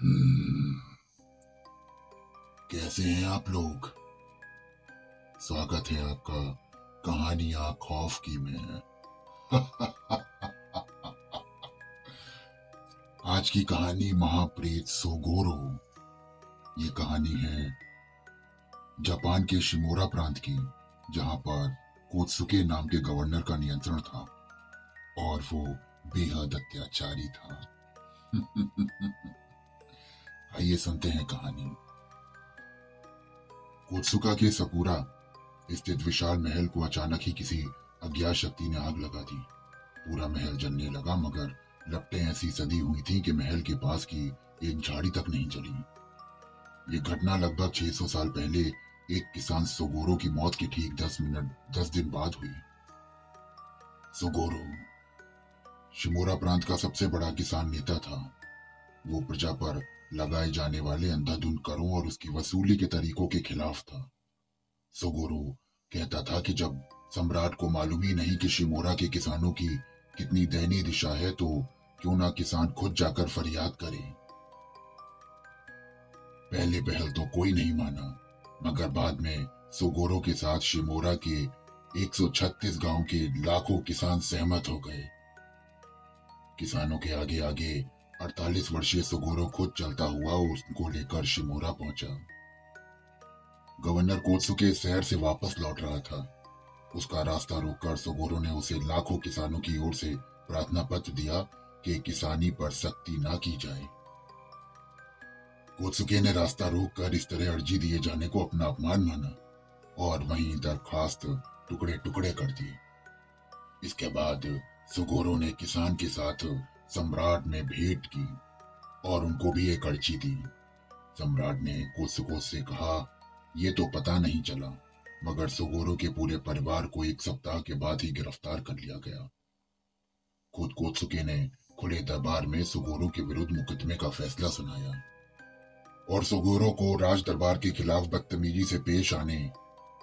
हम्म, कैसे हैं आप लोग? स्वागत है आपका कहानियाँ खौफ की में। आज की कहानी महाप्रेत सोगोरो। ये कहानी है जापान के शिमोरा प्रांत की जहाँ पर कोत्सुके नाम के गवर्नर का नियंत्रण था और वो बेहद अत्याचारी था। आइए सुनते हैं कहानी। कोत्सुका के सकुरा, स्थित विशाल महल को अचानक ही किसी अज्ञात शक्ति ने आग लगा दी। पूरा महल जलने लगा, मगर लपटें ऐसी सदी हुई थी कि महल के पास की एक झाड़ी तक नहीं जली। ये घटना लगभग 600 साल पहले एक किसान सोगोरो की मौत के ठीक 10 मिनट 10 दिन बाद हुई। सोगोरो, शिमोरा प्रांत का सबसे बड़ा किसान नेता था। वो प्रजा पर लगाए जाने वाले अंधाधुंध करों और उसकी वसूली के तरीकों के खिलाफ था। सोगोरो कहता था कि जब सम्राट को मालूम ही नहीं कि शिमोरा के किसानों की कितनी दयनीय दिशा है तो क्यों ना किसान खुद जाकर फरियाद करे। पहले पहल तो कोई नहीं माना, मगर बाद में सोगोरो के साथ शिमोरा के 136 गाँव के लाखों किसान सहमत हो गए। किसानों के आगे आगे 48 वर्षीय सुगोरो खुद चलता हुआ उसको लेकर शिमोरा पहुँचा। गवर्नर कोत्सुके शहर से वापस लौट रहा था। उसका रास्ता रोककर सुगोरो ने उसे लाखों किसानों की ओर से प्रार्थना पत्र दिया कि किसानी पर सख्ती ना की जाए। कोत्सुके ने रास्ता रोककर इस तरह अर्जी दिए जाने को अपना अपमान माना और वहीं दरखास्त टुकड़े टुकड़े कर दिए। इसके बाद सुगोरो ने किसान के साथ सम्राट ने भेंट की और उनको भी एक अर्जी दी। सम्राट ने कोत्सुको से कहा यह तो पता नहीं चला, मगर सुगोरो के पूरे परिवार को एक सप्ताह के बाद ही गिरफ़्तार कर लिया गया। खुद कोत्सुके ने खुले दरबार में सुगोरो के विरुद्ध मुकदमे का फैसला सुनाया और सुगोरो को राज दरबार के खिलाफ बदतमीजी से पेश आने,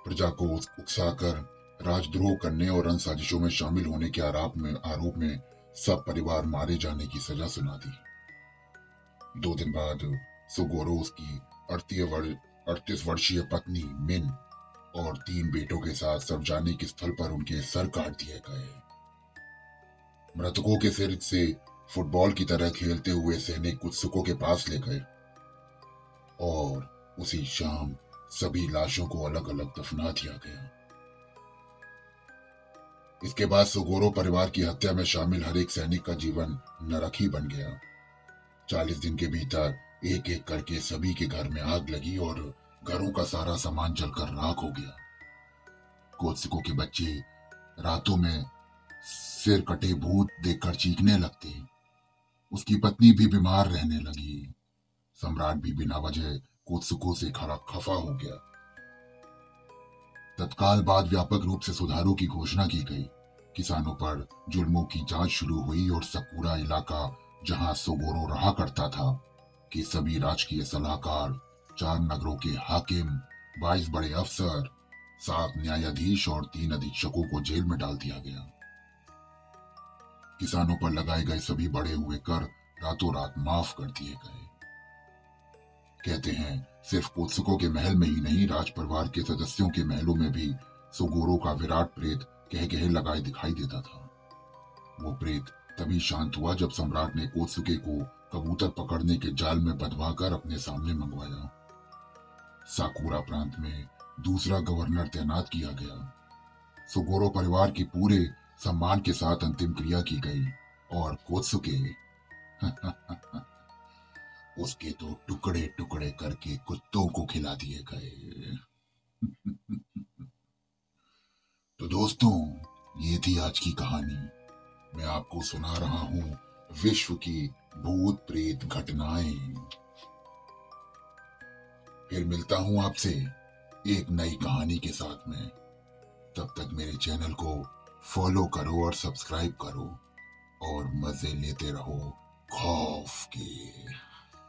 प्रजा को उकसाकर राजद्रोह करने और अन्य साजिशों में शामिल होने के आरोप में आरोप में सब परिवार मारे जाने की सजा सुना दी। दो दिन बाद सुगोरो उसकी अड़तीस वर्षीय पत्नी मिन और तीन बेटों के साथ सार्वजनिक स्थल पर उनके सर काट दिए गए। मृतकों के सिर से फुटबॉल की तरह खेलते हुए सैनिक उत्सुकों के पास ले गए और उसी शाम सभी लाशों को अलग अलग दफना दिया गया। इसके बाद सुगोरो परिवार की हत्या में शामिल हर एक सैनिक का जीवन नरक ही बन गया। चालीस दिन के भीतर एक एक करके सभी के घर में आग लगी और घरों का सारा सामान जलकर राख हो गया। कोत्सिको के बच्चे रातों में सिर कटे भूत देखकर चीखने लगते। उसकी पत्नी भी बीमार रहने लगी। सम्राट भी बिना वजह कोत्सुको से खरा खफा हो गया। तत्काल बाद व्यापक रूप से सुधारों की घोषणा की गई। किसानों पर जुल्मों की जाँच शुरू हुई और सकूरा इलाका, जहाँ सोगोरो रहा करता था, कि सभी राजकीय सलाहकार, चार नगरों के हाकिम, बाईस बड़े अफसर, सात न्यायाधीश और तीन अधीक्षकों को जेल में डाल दिया गया। किसानों पर लगाए गए सभी बड़े हुए कर रातों रात माफ़ कर दिए गए। कहते हैं, सिर्फ़ कोत्सुकों के महल में ही नहीं राज परिवार के सदस्यों के महलों में भी सुगोरो का विराट प्रेत कह कह लगाए दिखाई देता था। वो प्रेत तभी शांत हुआ जब सम्राट ने कोत्सुके को कबूतर पकड़ने के जाल में बधवा कर अपने सामने मंगवाया। साकुरा प्रांत में दूसरा गवर्नर तैनात किया गया। सुगोरो परिवार की पूरे सम्मान के साथ अंतिम क्रिया की गई और कोत्सुके उसके तो टुकड़े टुकड़े करके कुत्तों को खिला दिए गए। तो दोस्तों, ये थी आज की कहानी। मैं आपको सुना रहा हूँ विश्व की भूत प्रेत घटनाएँ। फिर मिलता हूँ आपसे एक नई कहानी के साथ में। तब तक मेरे चैनल को फॉलो करो और सब्सक्राइब करो और मज़े लेते रहो खौफ के।